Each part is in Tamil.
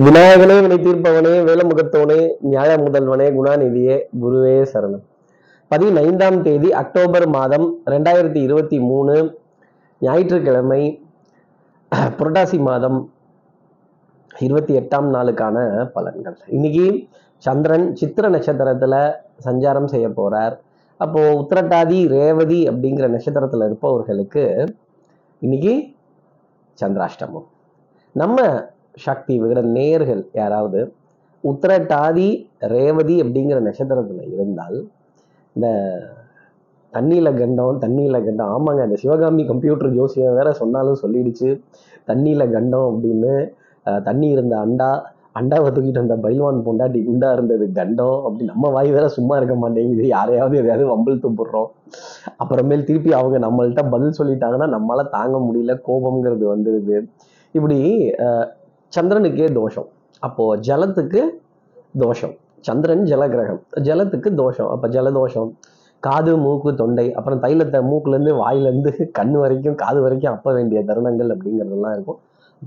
விநாயகனே வினை தீர்ப்பவனே வேலமுகத்தவனே நியாய முதல்வனே குணாநிதியே குருவே சரணம். பதினைந்தாம் தேதி அக்டோபர் மாதம் ரெண்டாயிரத்தி இருபத்தி மூணு ஞாயிற்றுக்கிழமை புரட்டாசி மாதம் இருபத்தி எட்டாம் நாளுக்கான பலன்கள். இன்னைக்கு சந்திரன் சித்திர நட்சத்திரத்துல சஞ்சாரம் செய்ய போறார். அப்போ உத்திரட்டாதி ரேவதி அப்படிங்கிற நட்சத்திரத்துல இருப்பவர்களுக்கு இன்னைக்கு சந்திராஷ்டமம். நம்ம சக்தி விகட நேயர்கள் யாராவது உத்திரட்டாதி ரேவதி அப்படிங்கிற நட்சத்திரத்தில் இருந்தால் இந்த தண்ணியில் கண்டம் தண்ணியில் கண்டம் ஆமாங்க இந்த சிவகாமி கம்ப்யூட்டர் ஜோசியம் வேற சொன்னாலும் சொல்லிடுச்சு. தண்ணியில் கண்டம் அப்படின்னு தண்ணி இருந்த அண்டா அண்டாவை தூக்கிட்டு வந்த பைல்வான் பொண்டாட்டி குண்டா இருந்தது கண்டம் அப்படி நம்ம வாய் வேற சும்மா இருக்க மாட்டேங்குது. யாரையாவது எதையாவது வம்பல் துப்புடுறோம் அப்புறமேல் திருப்பி அவங்க நம்மள்ட்ட பதில் சொல்லிட்டாங்கன்னா நம்மளால தாங்க முடியல. கோபம்ங்கிறது வந்துடுது இப்படி சந்திரனுக்கே தோஷம். அப்போ ஜலத்துக்கு தோஷம். சந்திரன் ஜலகிரகம். ஜலத்துக்கு தோஷம். அப்ப ஜலதோஷம். காது மூக்கு தொண்டை அப்புறம் தைலத்தை மூக்குல இருந்து கண் வரைக்கும் காது வரைக்கும் அப்ப வேண்டிய தருணங்கள் அப்படிங்கிறதெல்லாம் இருக்கும்.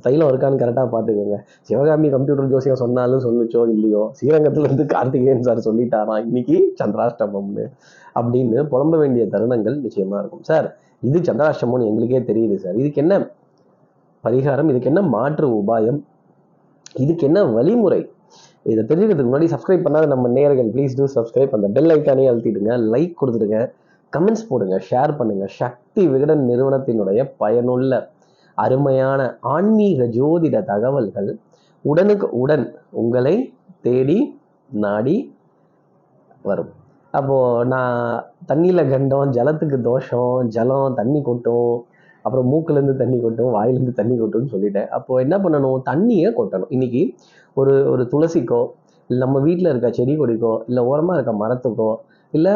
தைலம் இருக்கான்னு கரெக்டாக பார்த்துக்கோங்க. சிவகாமி கம்ப்யூட்டர் ஜோசியம் சொன்னாலும் சொல்லுச்சோ இல்லையோ ஸ்ரீரங்கத்துலேருந்து கார்த்திகேயன் சார் சொல்லிட்டாராம் இன்னைக்கு சந்திராஷ்டமம்னு அப்படின்னு புலம்ப வேண்டிய தருணங்கள் நிச்சயமாக இருக்கும். சார் இது சந்திராஷ்டமம்னு எங்களுக்கே தெரியுது சார் இதுக்கு என்ன பரிகாரம்? இதுக்கு என்ன மாற்று உபாயம்? இதுக்கு என்ன வழிமுறை? இதை தெரிஞ்சுக்கிறதுக்கு முன்னாடி சப்ஸ்கிரைப் பண்ணாத நம்ம நேயர்கள் ப்ளீஸ் டூ சப்ஸ்கிரைப் அந்த பெல் ஐக்கானே அழுத்திடுங்க லைக் கொடுத்துடுங்க கமெண்ட்ஸ் போடுங்க ஷேர் பண்ணுங்க. சக்தி விகடன் நிறுவனத்தினுடைய பயனுள்ள அருமையான ஆன்மீக ஜோதிட தகவல்கள் உடனுக்கு உடன் உங்களை தேடி நாடி வரும். அப்போது நான் தண்ணியில் கண்டம் ஜலத்துக்கு தோஷம் ஜலம் தண்ணி கொட்டும் அப்புறம் மூக்கிலேருந்து தண்ணி கொட்டும் வாயிலேருந்து தண்ணி கொட்டும்னு சொல்லிட்டேன். அப்போ என்ன பண்ணணும்? தண்ணியை கொட்டணும். இன்னைக்கு ஒரு ஒரு துளசிக்கோ இல்லை நம்ம வீட்டில் இருக்க செடி கொடிக்கோ இல்லை ஓரமாக இருக்க மரத்துக்கோ இல்லை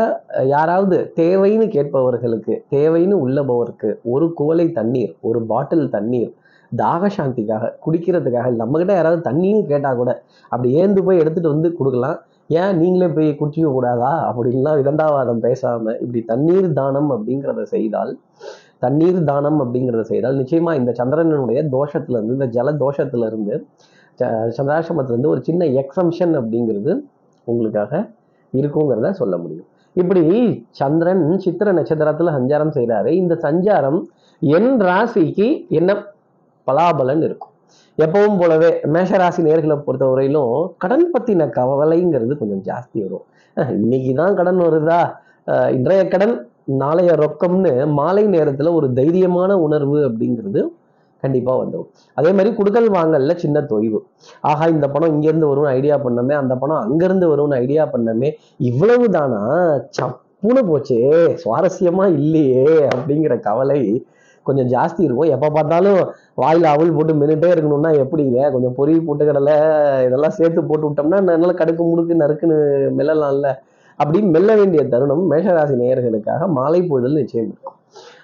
யாராவது தேவைன்னு கேட்பவர்களுக்கு தேவைன்னு உள்ளபவருக்கு ஒரு குவளை தண்ணீர் ஒரு பாட்டில் தண்ணீர் தாக சாந்திக்காக குடிக்கிறதுக்காக நம்மக்கிட்ட யாராவது தண்ணியும் கேட்டால் கூட அப்படி ஏந்து போய் எடுத்துகிட்டு வந்து கொடுக்கலாம். ஏன் நீங்களே போய் குடிக்கக்கூடாதா? கூடாதா அப்படின்லாம் விதண்டாவாதம் பேசாமல் இப்படி தண்ணீர் தானம் அப்படிங்கிறத செய்தால் தண்ணீர் தானம் அப்படிங்கிறத செய்தால் நிச்சயமா இந்த சந்திரனுடைய தோஷத்துல இருந்து இந்த ஜல தோஷத்துல இருந்து ச- ஒரு சின்ன எக்ஸம்ஷன் அப்படிங்கிறது உங்களுக்காக இருக்குங்கிறத சொல்ல முடியும். இப்படி சந்திரன் சித்திர நட்சத்திரத்தில் சஞ்சாரம் செய்கிறாரு இந்த சஞ்சாரம் என் ராசிக்கு என்ன பலாபலன் இருக்கும். எப்பவும் போலவே மேஷராசி நேர்களை பொறுத்தவரையிலும் கடன் பத்தின கவலைங்கிறது கொஞ்சம் ஜாஸ்தி வரும். இன்னைக்கு தான் கடன் வருதா? இன்றைய கடன் நாளைய ரொக்கம்னு மாலை நேரத்துல ஒரு தைரியமான உணர்வு அப்படிங்கிறது கண்டிப்பா வந்துடும் அதே மாதிரி குடுக்கல் வாங்கல்ல சின்ன தொய்வு. ஆஹா இந்த பணம் இங்க இருந்து வரும்னு ஐடியா பண்ணமே அந்த பணம் அங்க இருந்து வரும்னு ஐடியா பண்ணமே இவ்வளவு தானா சப்புன்னு போச்சே சுவாரஸ்யமா இல்லையே அப்படிங்கிற கவலை கொஞ்சம் ஜாஸ்தி இருக்கும். எப்போ பார்த்தாலும் வாயில் அவல் போட்டு மின்னுட்டே இருக்கணும்னா எப்படிங்க? கொஞ்சம் பொறி கடலை இதெல்லாம் சேர்த்து போட்டு விட்டோம்னா நல்லா கடுக்கு முடுக்கு நறுக்குன்னு மெல்லலாம்ல. அப்படி மெல்ல வேண்டிய தருணம் மேஷராசி நேயர்களுக்காக மாலை பொழுதல் நிச்சயம் இருக்கும்.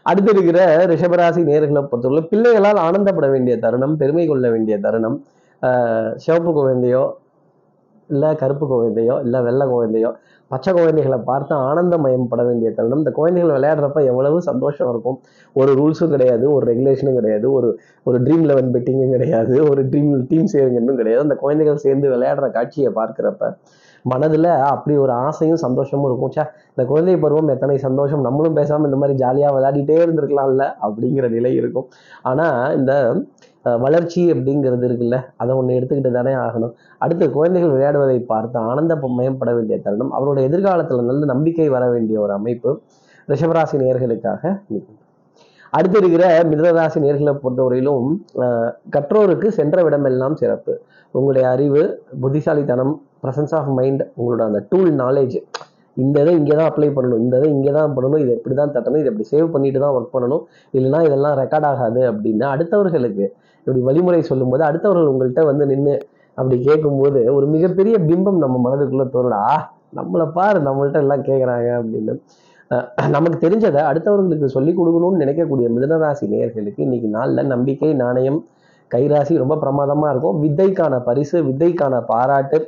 அடுத்து இருக்கிற ரிஷபராசி நேயர்களை பொறுத்தவரை பிள்ளைகளால் ஆனந்தப்பட வேண்டிய தருணம் பெருமை கொள்ள வேண்டிய தருணம் ஆஹ் சிவப்பு குழந்தையோ இல்லை கருப்பு குழந்தையோ இல்லை வெள்ளை குழந்தையோ பச்சை குழந்தைகளை பார்த்து ஆனந்தமயம் பட வேண்டிய தருணம். இந்த குழந்தைகள் விளையாடுறப்ப எவ்வளவு சந்தோஷம் இருக்கும். ஒரு ரூல்ஸும் கிடையாது ஒரு ரெகுலேஷனும் கிடையாது ஒரு ஒரு ட்ரீம் லெவன் பெட்டிங்கும் கிடையாது ஒரு ட்ரீம் டீம் சேருங்கன்னு கிடையாது. அந்த குழந்தைகள் சேர்ந்து விளையாடுற காட்சியை பார்க்குறப்ப மனதில் அப்படி ஒரு ஆசையும் சந்தோஷமும் இருக்கும். ச்சே இந்த குழந்தை பருவம் எத்தனை சந்தோஷம்? நம்மளும் பேசாமல் இந்த மாதிரி ஜாலியாக விளையாடிட்டே இருந்திருக்கலாம்ல அப்படிங்கிற நிலை இருக்கும். ஆனால் இந்த வளர்ச்சி அப்படிங்கிறது இருக்குல்ல அதை ஒன்று எடுத்துக்கிட்டு தானே ஆகணும். அடுத்து குழந்தைகள் விளையாடுவதை பார்த்து ஆனந்த மேம்பட வேண்டிய தருணம். அவருடைய எதிர்காலத்தில் நல்ல நம்பிக்கை வர வேண்டிய ஒரு அமைப்பு ரிஷபராசி நேர்களுக்காக நிற்கும் அடுத்து இருக்கிற மிதனராசி நேர்களை பொறுத்தவரையிலும் கற்றோருக்கு சென்ற விடமெல்லாம் சிறப்பு. உங்களுடைய அறிவு புத்திசாலித்தனம் ப்ரெசன்ஸ் ஆஃப் மைண்ட் உங்களோட அந்த டூல் நாலேஜ் இந்த இதை இங்கே தான் அப்ளை பண்ணணும் இந்த இதை இங்கே தான் பண்ணணும் இதை இப்படி தான் தட்டணும் இதை இப்படி சேவ் பண்ணிட்டு தான் ஒர்க் பண்ணணும் இல்லைன்னா இதெல்லாம் ரெக்கார்ட் ஆகாது அப்படின்னு அடுத்தவர்களுக்கு இப்படி வழிமுறை சொல்லும்போது அடுத்தவர்கள் உங்கள்கிட்ட வந்து நின்று அப்படி கேட்கும்போது ஒரு மிகப்பெரிய பிம்பம் நம்ம மனதுக்குள்ளே தோணுடா நம்மளை பாரு நம்மள்கிட்ட எல்லாம் கேட்குறாங்க அப்படின்னு. நமக்கு தெரிஞ்சதை அடுத்தவர்களுக்கு சொல்லிக் கொடுக்கணும்னு நினைக்கக்கூடிய மிதனராசி நேர்களுக்கு இன்னைக்கு நாளில் நம்பிக்கை நாணயம் கைராசி ரொம்ப பிரமாதமாக இருக்கும். வித்தைக்கான பரிசு வித்தைக்கான பாராட்டு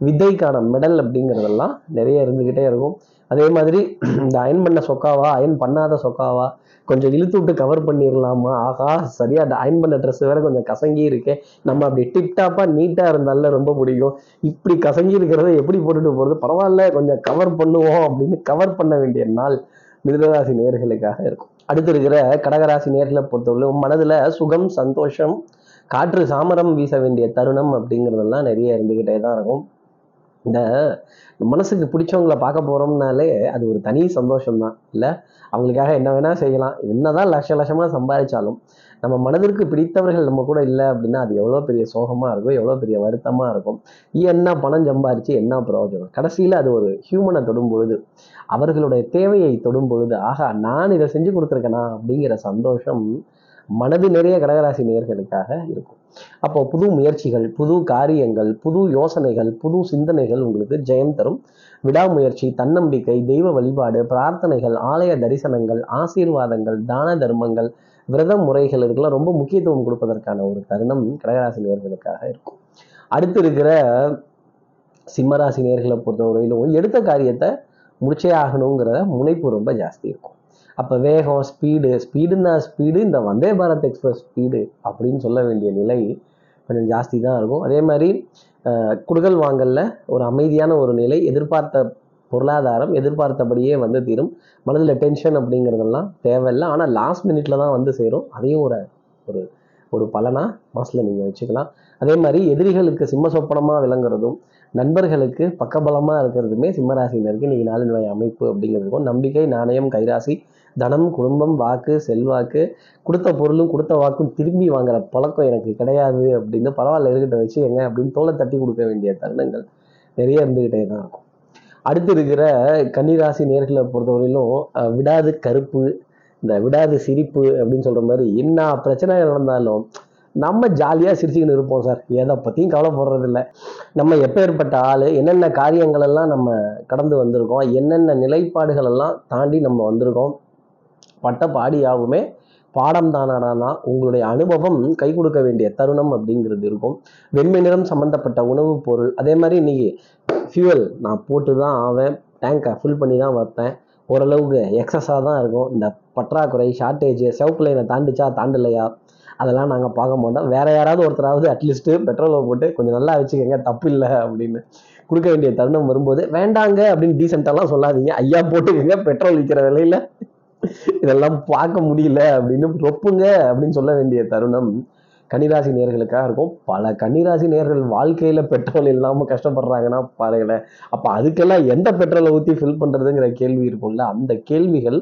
வித்தைக்கான மெடல் அப்படிங்கிறதெல்லாம் நிறைய இருந்துக்கிட்டே இருக்கும். அதே மாதிரி இந்த அயன் பண்ண சொக்காவா அயன் பண்ணாத சொக்காவா கொஞ்சம் இழுத்து விட்டு கவர் பண்ணிடலாமா ஆகா சரியா அந்த அயன் பண்ண ட்ரெஸ் வேற கொஞ்சம் கசங்கி இருக்கு. நம்ம அப்படி டிப்டாப்பா நீட்டா இருந்தால ரொம்ப பிடிக்கும். இப்படி கசங்கி இருக்கிறத எப்படி போட்டுட்டு போறது? பரவாயில்ல கொஞ்சம் கவர் பண்ணுவோம் அப்படின்னு கவர் பண்ண வேண்டிய நாள் மிதுனராசி நேர்களுக்காக இருக்கும். அடுத்து இருக்கிற கடகராசி நேர்களை பொறுத்தவரை மனதுல சுகம் சந்தோஷம் காற்று சாமரம் வீச வேண்டிய தருணம் அப்படிங்கிறதெல்லாம் நிறைய இருந்துகிட்டே தான் இருக்கும். இந்த மனசுக்கு பிடிச்சவங்களை பார்க்க போறோம்னாலே அது ஒரு தனி சந்தோஷம் தான். இல்லை அவங்களுக்காக என்ன வேணா செய்யலாம். என்னதான் லட்ச லட்சமா சம்பாதிச்சாலும் நம்ம மனதிற்கு பிடித்தவர்கள் நம்ம கூட இல்லை அப்படின்னா அது எவ்வளோ பெரிய சோகமா இருக்கும் எவ்வளோ பெரிய வருத்தமா இருக்கும். என்ன பணம் சம்பாரிச்சு என்ன பிரயோஜனம்? கடைசியில் அது ஒரு ஹியூமனை தொடும் பொழுது அவர்களுடைய தேவையை தொடும் பொழுது ஆகா நான் இதை செஞ்சு கொடுத்துருக்கேனா? அப்படிங்கிற சந்தோஷம் மனது நிறைய கடகராசி நேர்களுக்காக இருக்கும். அப்போ புது முயற்சிகள் புது காரியங்கள் புது யோசனைகள் புது சிந்தனைகள் உங்களுக்கு ஜெயம் தரும். விடாமுயற்சி தன்னம்பிக்கை தெய்வ வழிபாடு பிரார்த்தனைகள் ஆலய தரிசனங்கள் ஆசீர்வாதங்கள் தான தர்மங்கள் விரத முறைகள் இதுக்கெல்லாம் ரொம்ப முக்கியத்துவம் கொடுப்பதற்கான ஒரு தருணம் கடகராசி நேர்களுக்காக இருக்கும். அடுத்து இருக்கிற சிம்மராசி நேர்களை பொறுத்தவரையிலும் எடுத்த காரியத்தை முடிச்சே ஆகணுங்கிற முனைப்பு ரொம்ப ஜாஸ்தி இருக்கும். அப்போ வேகம் ஸ்பீடு ஸ்பீடுன்னா ஸ்பீடு இந்த வந்தே பாரத் எக்ஸ்பிரஸ் ஸ்பீடு அப்படின்னு சொல்ல வேண்டிய நிலை கொஞ்சம் ஜாஸ்தி தான் இருக்கும். அதே மாதிரி குடுகல் வாங்கலில் ஒரு அமைதியான ஒரு நிலை எதிர்பார்த்த பொருளாதாரம் எதிர்பார்த்தபடியே வந்து தீரும். மனதில் டென்ஷன் அப்படிங்கிறதெல்லாம் தேவையில்லை. ஆனால் லாஸ்ட் மினிட்ல தான் வந்து சேரும். அதையும் ஒரு ஒரு ஒரு பலனாக மனசில் நீங்கள் வச்சுக்கலாம். அதே மாதிரி எதிரிகளுக்கு சிம்ம சொப்பனமாக விளங்குறதும் நண்பர்களுக்கு பக்கபலமாக இருக்கிறதுமே சிம்மராசினருக்கு இன்னைக்கு நாளினுடைய அமைப்பு அப்படிங்கிறதுக்கும் நம்பிக்கை நாணயம் கைராசி தனம் குடும்பம் வாக்கு செல்வாக்கு கொடுத்த பொருளும் கொடுத்த வாக்கும் திரும்பி வாங்குற பழக்கம் எனக்கு கிடையாது அப்படின்னு பரவாயில்ல இருக்கிட்ட வச்சு எங்க அப்படின்னு தோலை தட்டி கொடுக்க வேண்டிய தருணங்கள் நிறைய இருந்துகிட்டே தான் இருக்கும். அடுத்து இருக்கிற கன்னிராசி நேர்களை பொறுத்தவரையிலும் விடாது கருப்பு இந்த விடாது சிரிப்பு அப்படின்னு சொல்ற மாதிரி என்ன பிரச்சனை நடந்தாலும் நம்ம ஜாலியாக சிரிச்சுக்கிட்டு இருப்போம் சார். எதை பற்றியும் கவலைப்படுறதில்ல. நம்ம எப்பேற்பட்ட ஆள் என்னென்ன காரியங்களெல்லாம் நம்ம கடந்து வந்திருக்கோம் என்னென்ன நிலைப்பாடுகளெல்லாம் தாண்டி நம்ம வந்திருக்கோம் பட்ட பாடியாகவுமே பாடம் தானானா தான் உங்களுடைய அனுபவம் கை கொடுக்க வேண்டிய தருணம் அப்படிங்கிறது இருக்கும். வெண்மை நிறம் சம்மந்தப்பட்ட உணவுப் பொருள் அதே மாதிரி இன்னைக்கு ஃபியூவல் நான் போட்டு தான் ஆவேன் டேங்கை ஃபில் பண்ணி தான் வைப்பேன். ஓரளவுக்கு எக்ஸஸாக தான் இருக்கும். இந்த பற்றாக்குறை ஷார்ட்டேஜ் சிவப்பு லைனை தாண்டிச்சா தாண்டலையா? அதெல்லாம் நாங்கள் பார்க்க மாட்டோம். வேற யாராவது ஒருத்தராவது அட்லீஸ்ட்டு பெட்ரோலை போட்டு கொஞ்சம் நல்லா வச்சுக்கோங்க தப்பு இல்லை அப்படின்னு கொடுக்க வேண்டிய தருணம் வரும்போது வேண்டாங்க அப்படின்னு டீசெண்டாலாம் சொல்லாதீங்க. ஐயா போட்டுக்கோங்க பெட்ரோல் விற்கிற விலையில் இதெல்லாம் பார்க்க முடியல அப்படின்னு ரொப்புங்க அப்படின்னு சொல்ல வேண்டிய தருணம் கன்னிராசி நேர்களுக்காக இருக்கும். பல கன்னிராசி நேர்கள் வாழ்க்கையில பெட்ரோல் இல்லாம கஷ்டப்படுறாங்கன்னா பாருங்களேன். அப்ப அதுக்கெல்லாம் எந்த பெட்ரோலை ஊத்தி ஃபில் பண்றதுங்கிற கேள்வி இருக்கும்ல? அந்த கேள்விகள்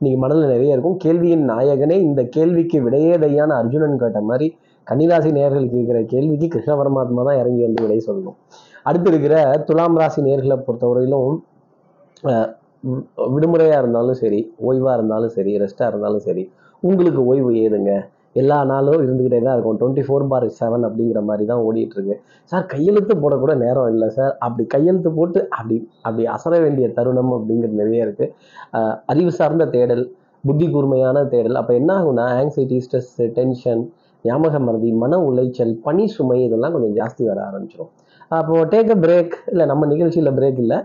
இன்னைக்கு மனதில் நிறைய இருக்கும். கேள்வியின் நாயகனே இந்த கேள்விக்கு விடையேதையான அர்ஜுனன் கேட்ட மாதிரி கன்னிராசி நேர்களுக்கு இருக்கிற கேள்விக்கு கிருஷ்ண பரமாத்மா தான் இறங்கி வந்து விடை சொல்லணும். அடுத்து இருக்கிற துலாம் ராசி நேர்களை பொறுத்தவரையிலும் விடுமுறையாக இருந்தாலும் சரி ஓய்வாக இருந்தாலும் சரி ரெஸ்ட்டாக இருந்தாலும் சரி உங்களுக்கு ஓய்வு ஏதுங்க? எல்லா நாளும் இருந்துக்கிட்டே தான் இருக்கும். டுவெண்ட்டி ஃபோர் பார் செவன் அப்படிங்கிற மாதிரி தான் ஓடிட்டுருக்கு. சார் கையெழுத்து போடக்கூட நேரம் இல்லை சார். அப்படி கையெழுத்து போட்டு அப்படி அப்படி அசர வேண்டிய தருணம் அப்படிங்கிறது நிறைய இருக்குது அறிவு சார்ந்த தேடல் புத்தி கூர்மையான தேடல். அப்போ என்ன ஆகும்னா ஆங்ஸைட்டி ஸ்ட்ரெஸ் டென்ஷன் ஞாபக மருதி மன உளைச்சல் பனி சுமை இதெல்லாம் கொஞ்சம் ஜாஸ்தி வர ஆரம்பிச்சிடும் அப்போது டேக் அ பிரேக் இல்லை நம்ம நிகழ்ச்சியில் பிரேக் இல்லை.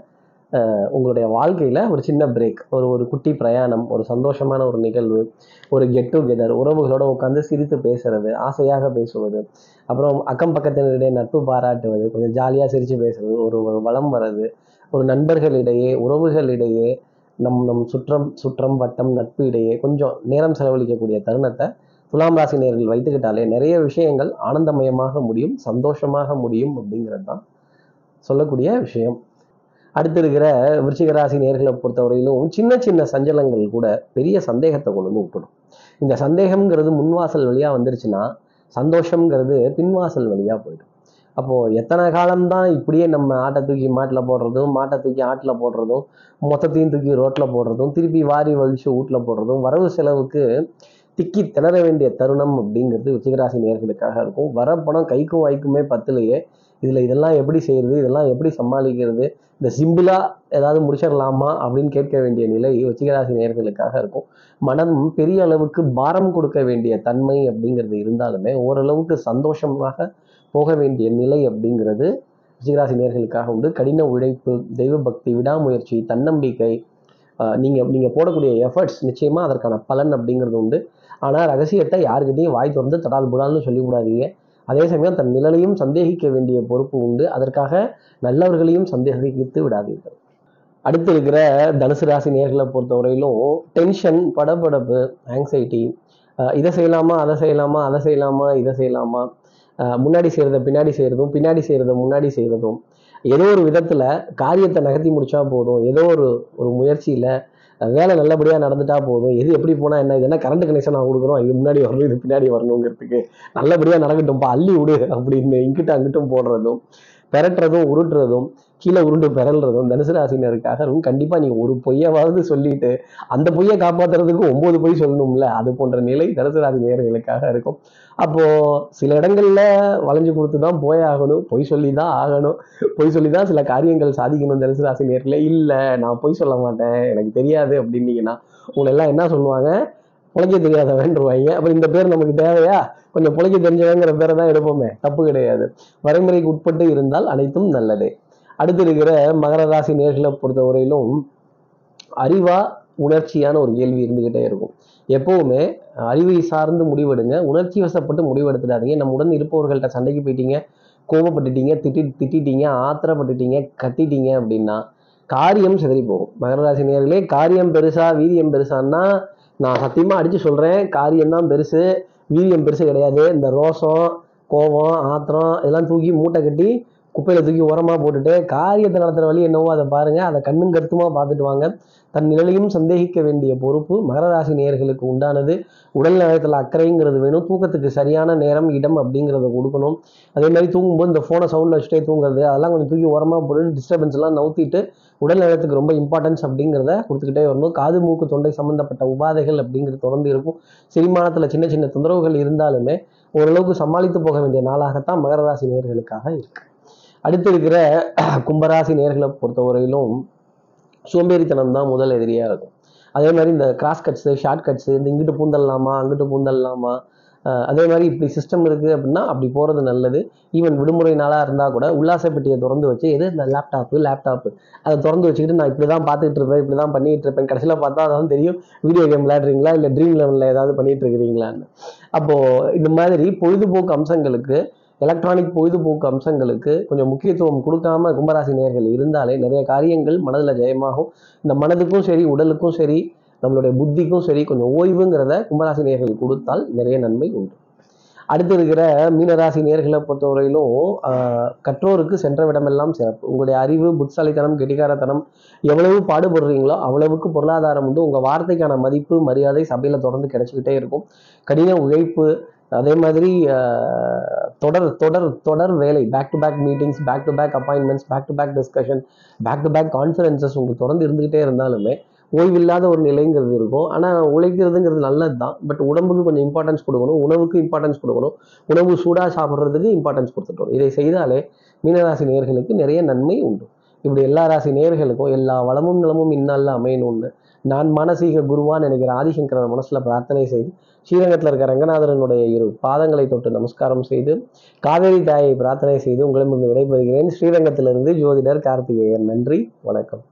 உங்களுடைய வாழ்க்கையில் ஒரு சின்ன பிரேக் ஒரு ஒரு குட்டி பிரயாணம் ஒரு சந்தோஷமான ஒரு நிகழ்வு ஒரு கெட் டுகெதர் உறவுகளோட உட்காந்து சிரித்து பேசுறது ஆசையாக பேசுவது அப்புறம் அக்கம் பக்கத்தினரிடையே நட்பு பாராட்டுவது கொஞ்சம் ஜாலியாக சிரித்து பேசுறது ஒரு ஒரு வளம் வர்றது ஒரு நண்பர்களிடையே உறவுகளிடையே நம் நம் சுற்றம் சுற்றம் வட்டம் நட்பு இடையே கொஞ்சம் நேரம் செலவழிக்கக்கூடிய தருணத்தை துலாம் ராசி நேர்கள் வைத்துக்கிட்டாலே நிறைய விஷயங்கள் ஆனந்தமயமாக முடியும் சந்தோஷமாக முடியும் அப்படிங்கிறது தான் சொல்லக்கூடிய விஷயம். அடுத்து இருக்கிற விருச்சிக நேர்களை பொறுத்தவரையிலும் சின்ன சின்ன சஞ்சலங்கள் கூட பெரிய சந்தேகத்தை கொண்டு வந்து விட்டுடும். இந்த சந்தேகம்ங்கிறது முன்வாசல் வழியா வந்துருச்சுன்னா சந்தோஷம்ங்கிறது பின்வாசல் வழியா போயிடும். அப்போ எத்தனை காலம்தான் இப்படியே நம்ம ஆட்டை தூக்கி மாட்டில் போடுறதும் மாட்டை தூக்கி ஆட்டில் போடுறதும் மொத்தத்தையும் தூக்கி ரோட்ல போடுறதும் திருப்பி வாரி வலிச்சு வீட்டில் போடுறதும் வரவு செலவுக்கு திக்கி திணற வேண்டிய தருணம் அப்படிங்கிறது விருச்சிகராசி நேர்களுக்காக இருக்கும். வர பணம் கைக்கும் வாய்க்குமே பத்துலையே. இதில் இதெல்லாம் எப்படி செய்கிறது இதெல்லாம் எப்படி சமாளிக்கிறது இந்த சிம்பிளாக ஏதாவது முடிச்சிடலாமா அப்படின்னு கேட்க வேண்டிய நிலை வச்சிகராசி நேர்களுக்காக இருக்கும். மனம் பெரிய அளவுக்கு பாரம் கொடுக்க வேண்டிய தன்மை அப்படிங்கிறது இருந்தாலுமே ஓரளவுக்கு சந்தோஷமாக போக வேண்டிய நிலை அப்படிங்கிறது ரிஷிகராசி நேர்களுக்காக உண்டு. கடின உழைப்பு தெய்வ பக்தி விடாமுயற்சி தன்னம்பிக்கை நீங்கள் நீங்கள் போடக்கூடிய எஃபர்ட்ஸ் நிச்சயமாக அதற்கான பலன் அப்படிங்கிறது உண்டு. ஆனால் ரகசியத்தை யாருக்கிட்டையும் வாய் திறந்து தடால் புடால்னு சொல்லிவிடாதீங்க அதே சமயம் தன் நிழலையும் சந்தேகிக்க வேண்டிய பொறுப்பு உண்டு. அதற்காக நல்லவர்களையும் சந்தேகித்து விடாதீர்கள். அடுத்து இருக்கிற தனுசு ராசி நேர்களை பொறுத்தவரையிலும் டென்ஷன் படபடப்பு ஆங்ஸைட்டி இதை செய்யலாமா அதை செய்யலாமா அதை செய்யலாமா இதை செய்யலாமா? முன்னாடி செய்கிறத பின்னாடி செய்கிறதும் பின்னாடி செய்கிறத முன்னாடி செய்கிறதும் ஏதோ ஒரு விதத்தில் காரியத்தை நகர்த்தி முடிச்சா போதும். ஏதோ ஒரு ஒரு முயற்சியில் வேலை நல்லபடியாக நடந்துட்டா போதும். எது எப்படி போனால் என்ன? இது என்ன கரண்ட் கனெக்ஷன் நான் கொடுக்குறோம்? இது முன்னாடி வரணும் இது பின்னாடி வரணுங்கிறதுக்கு நல்லபடியாக நடக்கட்டும்ப்பா. அள்ளி விடு அப்படின்னு இங்கிட்ட அங்கிட்டும் போடுறதும். பெரட்டுறதும் உருட்டுறதும் கீழே உருண்டு பெறல்றதும் தனுசு ராசினருக்காக இருக்கும் கண்டிப்பாக நீங்கள் ஒரு பொய்யவாவது சொல்லிட்டு அந்த பொய்யை காப்பாத்துறதுக்கு ஒம்பது பொய் சொல்லணும்ல? அது போன்ற நிலை தனுசு ராசி நேயர்களுக்காக இருக்கும். அப்போது சில இடங்களில் வளைஞ்சு கொடுத்து தான் போய் ஆகணும். பொய் சொல்லி தான் ஆகணும். பொய் சொல்லி தான் சில காரியங்கள் சாதிக்கணும் தனுசு ராசி இல்லை நான் பொய் சொல்ல மாட்டேன். எனக்கு தெரியாது அப்படின்னீங்கன்னா உங்களை எல்லாம் என்ன சொல்லுவாங்க? புழைக்க தெரியாதவன்றுவாங்க. அப்புறம் இந்த பேர் நமக்கு தேவையா? கொஞ்சம் புழைக்க தெரிஞ்சவங்கிற பேரை தான் எடுப்போமே. தப்பு கிடையாது. வரைமுறைக்கு உட்பட்டு இருந்தால் அனைத்தும் நல்லது. அடுத்து இருக்கிற மகர ராசி நேர்களை பொறுத்தவரையிலும் அறிவா உணர்ச்சியான ஒரு கேள்வி இருந்துகிட்டே இருக்கும். எப்பவுமே அறிவை சார்ந்து முடிவெடுங்க. உணர்ச்சி வசப்பட்டு முடிவெடுத்துடாதீங்க. நம்ம உடன் இருப்பவர்கள்ட்ட சண்டைக்கு போயிட்டீங்க கோபப்பட்டுட்டீங்க திட்டி திட்டிட்டீங்க ஆத்திரப்பட்டுட்டீங்க கத்திட்டீங்க அப்படின்னா காரியம் சிதறி போகும் மகர ராசி நேர்களே காரியம் பெருசா வீரியம் பெருசான்னா நான் சத்தியமாக அடித்து சொல்கிறேன் காரியம் தான் பெருசு வீரியம் பெருசு கிடையாது. இந்த ரோசம் கோபம் ஆத்திரம் இதெல்லாம் தூக்கி மூட்டை கட்டி குப்பையில் தூக்கி உரமாக போட்டுட்டு காரியத்தை நடத்துகிற வழி என்னவோ அதை பாருங்கள் அதை கண்ணும் கருத்துமாக பார்த்துட்டு வாங்க. தன் நிலையும் சந்தேகிக்க வேண்டிய பொறுப்பு மகர ராசி நேயர்களுக்கு உண்டானது. உடல் நலத்தில் அக்கறைங்கிறது வேணும். தூக்கத்துக்கு சரியான நேரம் இடம் அப்படிங்கிறத கொடுக்கணும். அதே மாதிரி தூங்கும்போது இந்த ஃபோனை சவுண்டில் வச்சுட்டே தூங்குறது அதெல்லாம் கொஞ்சம் தூக்கி உரமாக போட்டு டிஸ்டர்பன்ஸ்லாம் நவுத்திட்டு உடல் நலத்துக்கு ரொம்ப இம்பார்ட்டன்ஸ் அப்படிங்கிறத கொடுத்துக்கிட்டே வரணும். காது மூக்கு தொண்டை சம்மந்தப்பட்ட உபாதைகள் அப்படிங்கிறது தொடர்ந்து இருக்கும். செரிமானத்தில் சின்ன சின்ன தொந்தரவுகள் இருந்தாலுமே ஓரளவுக்கு சமாளித்து போக வேண்டிய நாளாகத்தான் மகர ராசி நேயர்களுக்காக இருக்குது அடுத்து இருக்கிற கும்பராசி நேர்களை பொறுத்தவரையிலும் சோம்பேறித்தனம் தான் முதல் எதிரியாக இருக்கும். அதே மாதிரி இந்த கிராஸ் கட்ஸு ஷார்ட் கட்ஸு இந்த இங்கிட்டு பூந்தல்லாமா அங்கிட்டு பூந்தல்லாமா அதே மாதிரி இப்படி சிஸ்டம் இருக்குது அப்படின்னா அப்படி போகிறது நல்லது. ஈவன் விடுமுறை நாளாக இருந்தால் கூட உல்லாச பெட்டியை திறந்து வச்சு எது? இந்த லேப்டாப்பு லேப்டாப்பு அதை திறந்து வச்சுக்கிட்டு நான் இப்படி தான் பார்த்துட்டு இருப்பேன் இப்படி தான் பண்ணிகிட்டு இருப்பேன். கடைசியில் பார்த்தா அதான் தெரியும். வீடியோ கேம் விளையாடுறீங்களா? இல்லை ட்ரீம் லெவலில் ஏதாவது பண்ணிட்டு இருக்கிறீங்களான்னு. அப்போது இந்த மாதிரி பொழுதுபோக்கு அம்சங்களுக்கு எலக்ட்ரானிக் பொழுதுபோக்கு அம்சங்களுக்கு கொஞ்சம் முக்கியத்துவம் கொடுக்காம கும்பராசி நேயர்கள் இருந்தாலே நிறைய காரியங்கள் மனதில் ஜெயமாகும். இந்த மனதுக்கும் சரி உடலுக்கும் சரி நம்மளுடைய புத்திக்கும் சரி கொஞ்சம் ஓய்வுங்கிறத கும்பராசி நேயர்கள் கொடுத்தால் நிறைய நன்மை உண்டு. அடுத்து இருக்கிற மீனராசி நேர்களை பொறுத்தவரையிலும் கற்றோருக்கு சென்ற விடமெல்லாம் சிறப்பு. உங்களுடைய அறிவு புத்திசாலித்தனம் கெட்டிக்காரத்தனம் எவ்வளவு பாடுபடுறீங்களோ அவ்வளவுக்கு பொருளாதாரம் உண்டு. உங்கள் வார்த்தைக்கான மதிப்பு மரியாதை சபையில் தொடர்ந்து கிடைச்சிக்கிட்டே இருக்கும். கடின உழைப்பு அதே மாதிரி தொடர் தொடர் தொடர் வேலை back to back meetings back to back appointments back to back discussion back to back conferences உங்களுக்கு தொடர்ந்து இருந்துகிட்டே இருந்தாலுமே ஓய்வில்லாத ஒரு நிலைங்கிறது இருக்கும். ஆனால் உழைக்கிறதுங்கிறது நல்லது தான் பட் உடம்புக்கு கொஞ்சம் இம்பார்ட்டன்ஸ் கொடுக்கணும் உணவுக்கு இம்பார்ட்டன்ஸ் கொடுக்கணும் உணவு சூடாக சாப்பிட்றதுக்கு இம்பார்ட்டன்ஸ் கொடுத்துட்டோம். இதை செய்தாலே மீனராசி நேயர்களுக்கு நிறைய நன்மை உண்டு. இப்படி எல்லா ராசி நேர்களுக்கும் எல்லா வளமும் நலமும் இந்நாளில் அமையணும்னு நான் மானசீக குருவான்னு நினைக்கிற ஆதிசங்கரன் மனசில் பிரார்த்தனை செய்து ஸ்ரீரங்கத்தில் இருக்க ரங்கநாதரனுடைய இரு பாதங்களை தொட்டு நமஸ்காரம் செய்து காவேரி தாயை பிரார்த்தனை செய்து உங்களிடமிருந்து விடைபெறுகிறேன். ஸ்ரீரங்கத்திலிருந்து ஜோதிடர் கார்த்திகேயன். நன்றி வணக்கம்.